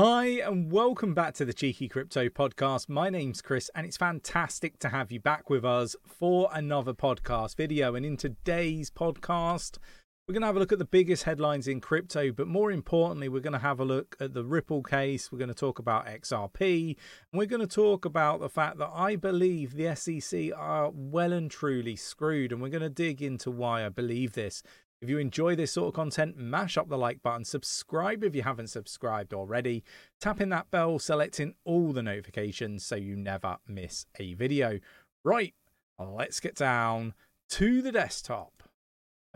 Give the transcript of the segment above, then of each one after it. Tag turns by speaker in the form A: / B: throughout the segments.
A: Hi, and welcome back to the Cheeky Crypto Podcast. My name's Chris, and it's fantastic to have you back with us for another podcast video. And in today's podcast, we're going to have a look at the biggest headlines in crypto, but more importantly, we're going to have a look at the Ripple case. We're going to talk about XRP, and we're going to talk about the fact that I believe the SEC are well and truly screwed. And we're going to dig into why I believe this. If you enjoy this sort of content, mash up the like button, subscribe if you haven't subscribed already, tapping that bell, selecting all the notifications so you never miss a video. Right, let's get down to the desktop.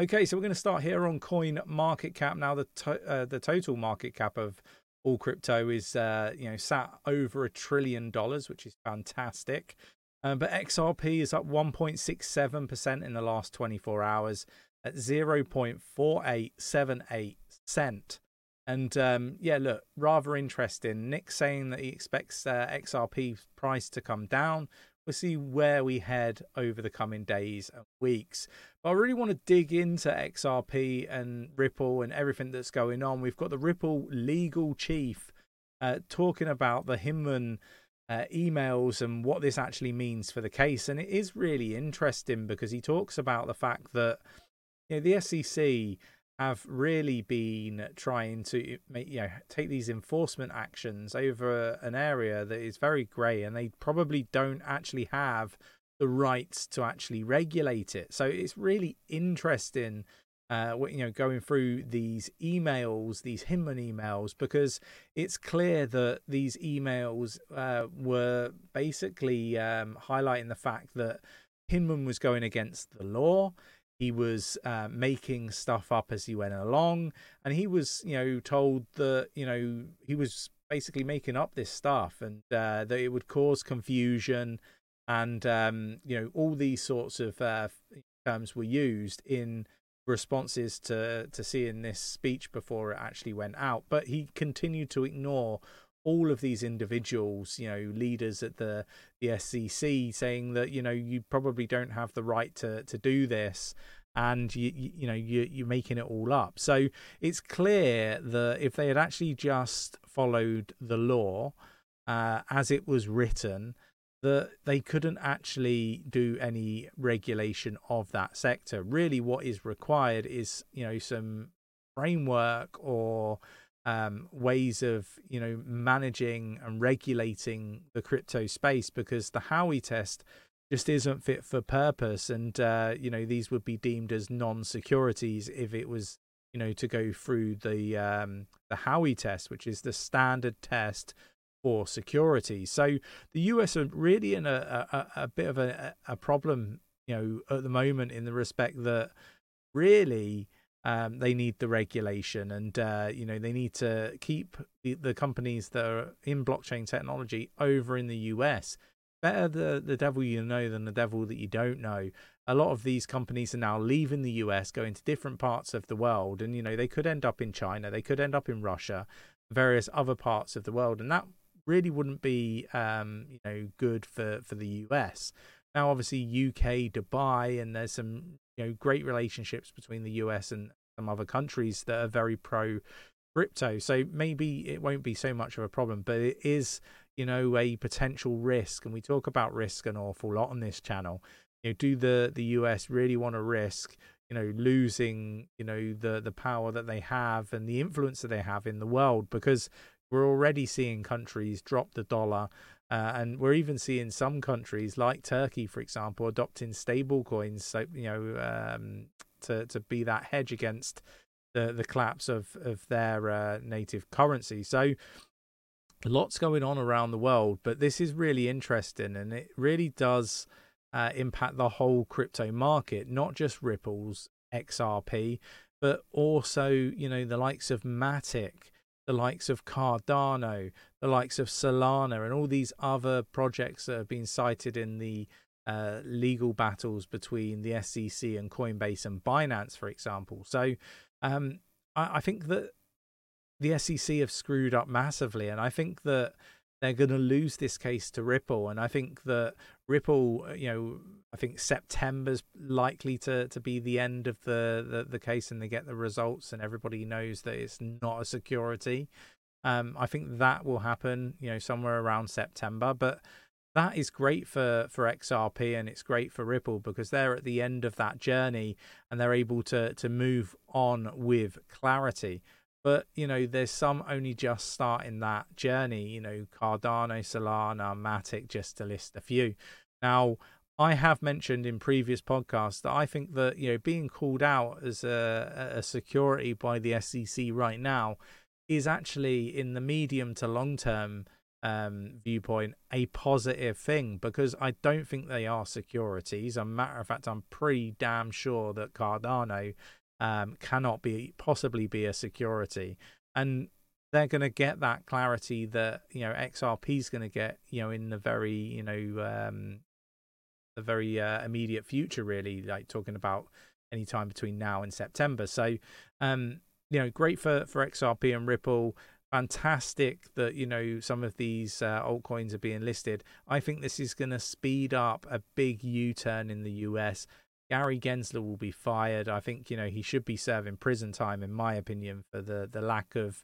A: Okay, so we're going to start here on Coin Market Cap. Now, the to- uh, the total market cap of all crypto is uh, you know sat over a trillion dollars, which is fantastic. Um, but XRP is up 1.67% in the last 24 hours at 0.4878 cent. And um, yeah, look, rather interesting. Nick saying that he expects uh, XRP price to come down. We'll see where we head over the coming days and weeks. But I really want to dig into XRP and Ripple and everything that's going on. We've got the Ripple legal chief uh, talking about the Hinman uh, emails and what this actually means for the case. And it is really interesting because he talks about the fact that you know, the SEC have really been trying to make, you know take these enforcement actions over an area that is very grey, and they probably don't actually have the rights to actually regulate it. So it's really interesting. Uh, you know, going through these emails, these Hinman emails, because it's clear that these emails uh, were basically um, highlighting the fact that Hinman was going against the law he was uh, making stuff up as he went along. And he was you know told that you know he was basically making up this stuff and uh, that it would cause confusion and um, you know all these sorts of uh, terms were used in responses to to seeing this speech before it actually went out. But he continued to ignore all of these individuals, you know, leaders at the the SEC, saying that you know you probably don't have the right to to do this, and you you, know you you're making it all up. So it's clear that if they had actually just followed the law uh, as it was written, that they couldn't actually do any regulation of that sector. Really, what is required is you know some framework or um, ways of you know managing and regulating the crypto space because the Howey test just isn't fit for purpose, and uh, you know these would be deemed as non-securities if it was you know to go through the um, the Howey test, which is the standard test for security. So the US are really in a a, a bit of a, a problem, you know, at the moment in the respect that really um, they need the regulation and uh, you know they need to keep the, the companies that are in blockchain technology over in the US. Better the, the devil you know than the devil that you don't know. A lot of these companies are now leaving the US, going to different parts of the world, and you know they could end up in China, they could end up in Russia, various other parts of the world, and that really wouldn't be um, you know good for for the US. Now, obviously, UK, Dubai, and there's some you know great relationships between the US and some other countries that are very pro crypto. So maybe it won't be so much of a problem, but it is you know a potential risk, and we talk about risk an awful lot on this channel. You know, do the the US really want to risk? You know, losing you know the the power that they have and the influence that they have in the world because we're already seeing countries drop the dollar uh, and we're even seeing some countries like Turkey, for example, adopting stable coins, so you know, um, to to be that hedge against the the collapse of of their uh, native currency. So lots going on around the world, but this is really interesting, and it really does uh, impact the whole crypto market, not just Ripple's XRP, but also you know the likes of Matic the likes of Cardano, the likes of Solana, and all these other projects that have been cited in the uh, legal battles between the SEC and Coinbase and Binance, for example. So um, I, I think that the SEC have screwed up massively, and I think that they're going to lose this case to Ripple. And I think that Ripple, uh, you know, I think September's likely to, to be the end of the, the, the case and they get the results and everybody knows that it's not a security. Um, I think that will happen, you know, somewhere around September. But that is great for for XRP and it's great for Ripple because they're at the end of that journey and they're able to to move on with clarity. But you know, there's some only just starting that journey. You know, Cardano, Solana, Matic, just to list a few. Now, I have mentioned in previous podcasts that I think that you know being called out as a, a security by the SEC right now is actually in the medium to long term um, viewpoint a positive thing because I don't think they are securities. As a matter of fact, I'm pretty damn sure that Cardano um, cannot be possibly be a security, and they're going to get that clarity that you know XRP is going to get you know in the very you know um, the very uh, immediate future, really, like talking about any time between now and September. So, um, you know, great for for XRP and Ripple fantastic that you know some of these uh, altcoins are being listed. I think this is going to speed up a big U-turn in the US. Gary Gensler will be fired. I think you know he should be serving prison time, in my opinion, for the the lack of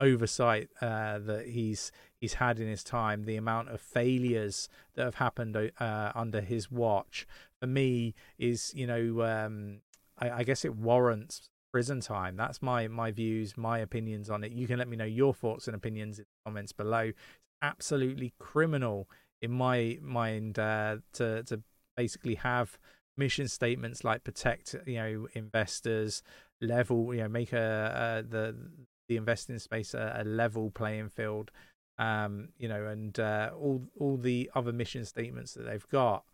A: oversight uh, that he's he's had in his time. The amount of failures that have happened uh, under his watch, for me, is you know um, I, I guess it warrants prison time. That's my my views, my opinions on it. You can let me know your thoughts and opinions in the comments below. It's absolutely criminal in my mind uh, to to basically have mission statements like protect you know investors level you know make a, a the the investing space a, a level playing field um you know and uh, all all the other mission statements that they've got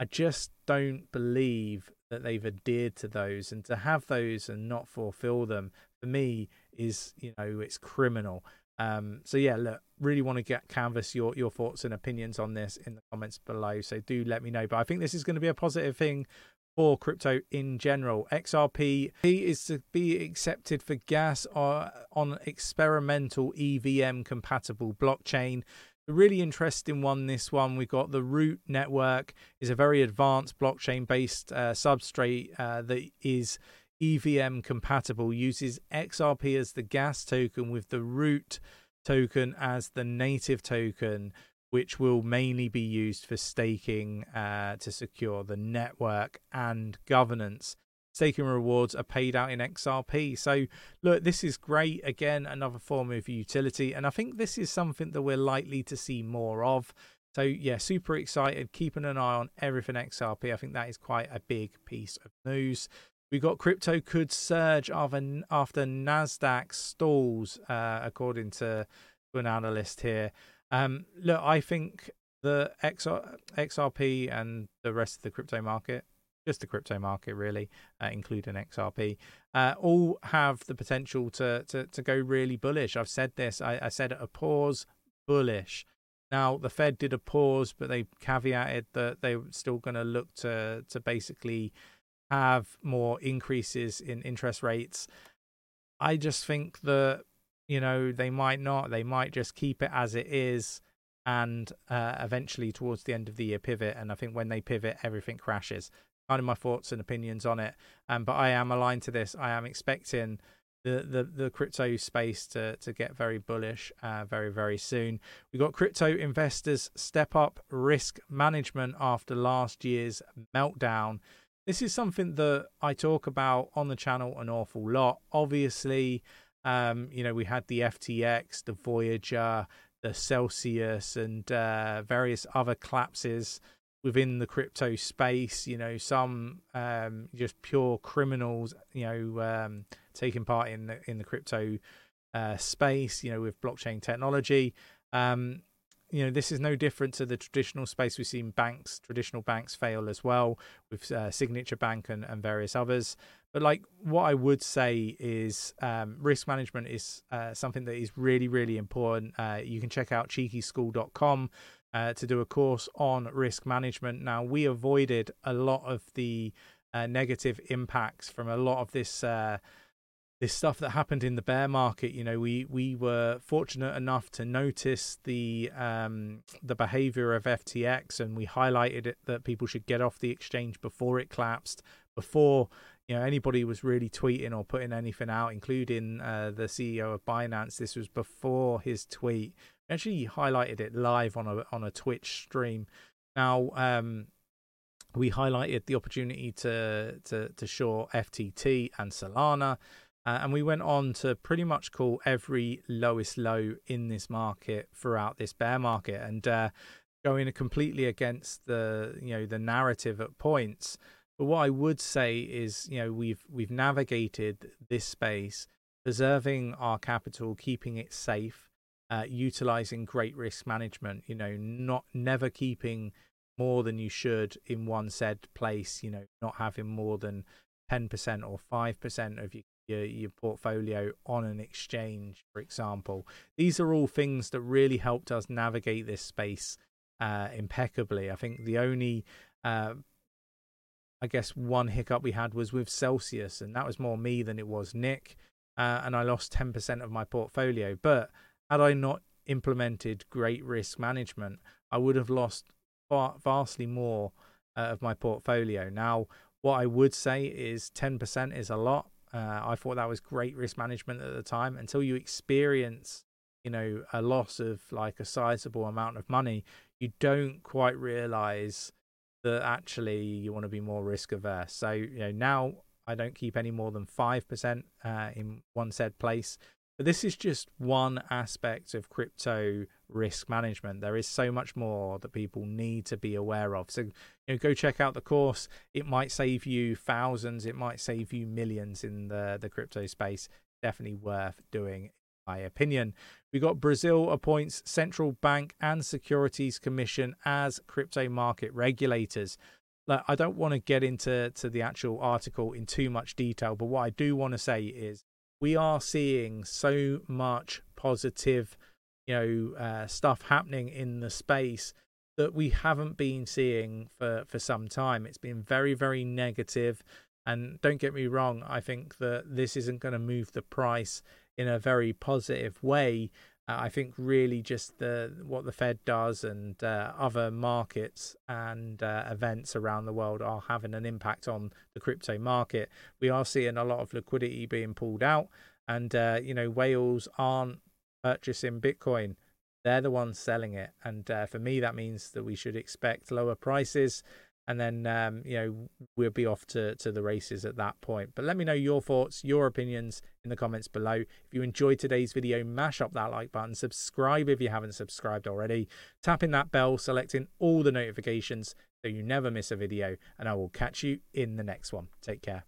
A: I just don't believe that they've adhered to those and to have those and not fulfill them for me is you know it's criminal. Um so yeah look really want to get canvas your your thoughts and opinions on this in the comments below so do let me know. But i think this is going to be a positive thing for crypto in general. Xrp is to be accepted for gas uh, on experimental evm compatible blockchain a really interesting one this one. We've got the root network is a very advanced blockchain based uh, substrate uh, that is evm compatible uses xrp as the gas token with the root token as the native token which will mainly be used for staking uh, to secure the network and governance staking rewards are paid out in XRP. So, look, this is great. Again, another form of utility. And I think this is something that we're likely to see more of. So, yeah, super excited. Keeping an eye on everything XRP. I think that is quite a big piece of news. We got crypto could surge after, after NASDAQ stalls, uh, according to, to an analyst here. Um, look, I think the XR, XRP and the rest of the crypto market just the crypto market really, uh, including XRP, uh, all have the potential to, to to go really bullish. I've said this. I, I said a pause bullish. Now the Fed did a pause, but they caveated that they were still going to look to to basically have more increases in interest rates. I just think that you know they might not. They might just keep it as it is and uh, eventually towards the end of the year pivot. And I think when they pivot, everything crashes kind of my thoughts and opinions on it. Um, but I am aligned to this. I am expecting the the, the crypto space to to get very bullish uh, very very soon. We got crypto investors step up risk management after last year's meltdown. This is something that I talk about on the channel an awful lot. Obviously, um, you know we had the FTX, the Voyager, the Celsius, and uh, various other collapses within the crypto space. You know, some um, just pure criminals. You know, um, taking part in the in the crypto uh, space. You know, with blockchain technology. Um, you know, this is no different to the traditional space. We've seen banks, traditional banks, fail as well with uh, Signature Bank and, and various others. But like, what I would say is um, risk management is uh, something that is really, really important. Uh, you can check out cheekyschool.com uh, to do a course on risk management. Now, we avoided a lot of the uh, negative impacts from a lot of this uh, this stuff that happened in the bear market. You know, we we were fortunate enough to notice the um, the behavior of FTX, and we highlighted it that people should get off the exchange before it collapsed, before you know anybody was really tweeting or putting anything out, including uh, the CEO of Binance. This was before his tweet. Actually, highlighted it live on a on a Twitch stream. Now, um, we highlighted the opportunity to to to short FTT and Solana. Uh, and we went on to pretty much call every lowest low in this market throughout this bear market and uh, going completely against the you know the narrative at points. But what I would say is, you know, we've we've navigated this space, preserving our capital, keeping it safe, uh, utilizing great risk management. You know, not never keeping more than you should in one said place. You know, not having more than ten percent or five percent of your, your your portfolio on an exchange, for example. These are all things that really helped us navigate this space uh, impeccably. I think the only uh, I guess one hiccup we had was with Celsius, and that was more me than it was Nick. Uh, and I lost 10% of my portfolio. But had I not implemented great risk management, I would have lost far, vastly more uh, of my portfolio. Now, what I would say is 10% is a lot. Uh, I thought that was great risk management at the time until you experience, you know, a loss of like a sizable amount of money. You don't quite realize that actually you want to be more risk averse. So you know now I don't keep any more than five percent uh, in one said place. But this is just one aspect of crypto risk management. There is so much more that people need to be aware of. So, you know, go check out the course. It might save you thousands. It might save you millions in the the crypto space. Definitely worth doing in my opinion. We got Brazil appoints central bank and securities commission as crypto market regulators. Like, I don't want to get into to the actual article in too much detail, but what I do want to say is we are seeing so much positive, you know, uh, stuff happening in the space that we haven't been seeing for for some time. It's been very very negative. negative, and don't get me wrong, I think that this isn't going to move the price in a very positive way. Uh, I think really just the what the Fed does and uh, other markets and uh, events around the world are having an impact on the crypto market. We are seeing a lot of liquidity being pulled out, and uh, you know whales aren't purchasing Bitcoin; they're the ones selling it. And uh, for me, that means that we should expect lower prices and then um, you know we'll be off to, to the races at that point. But let me know your thoughts, your opinions in the comments below. If you enjoyed today's video, mash up that like button, subscribe if you haven't subscribed already, tapping that bell, selecting all the notifications so you never miss a video, and I will catch you in the next one. Take care.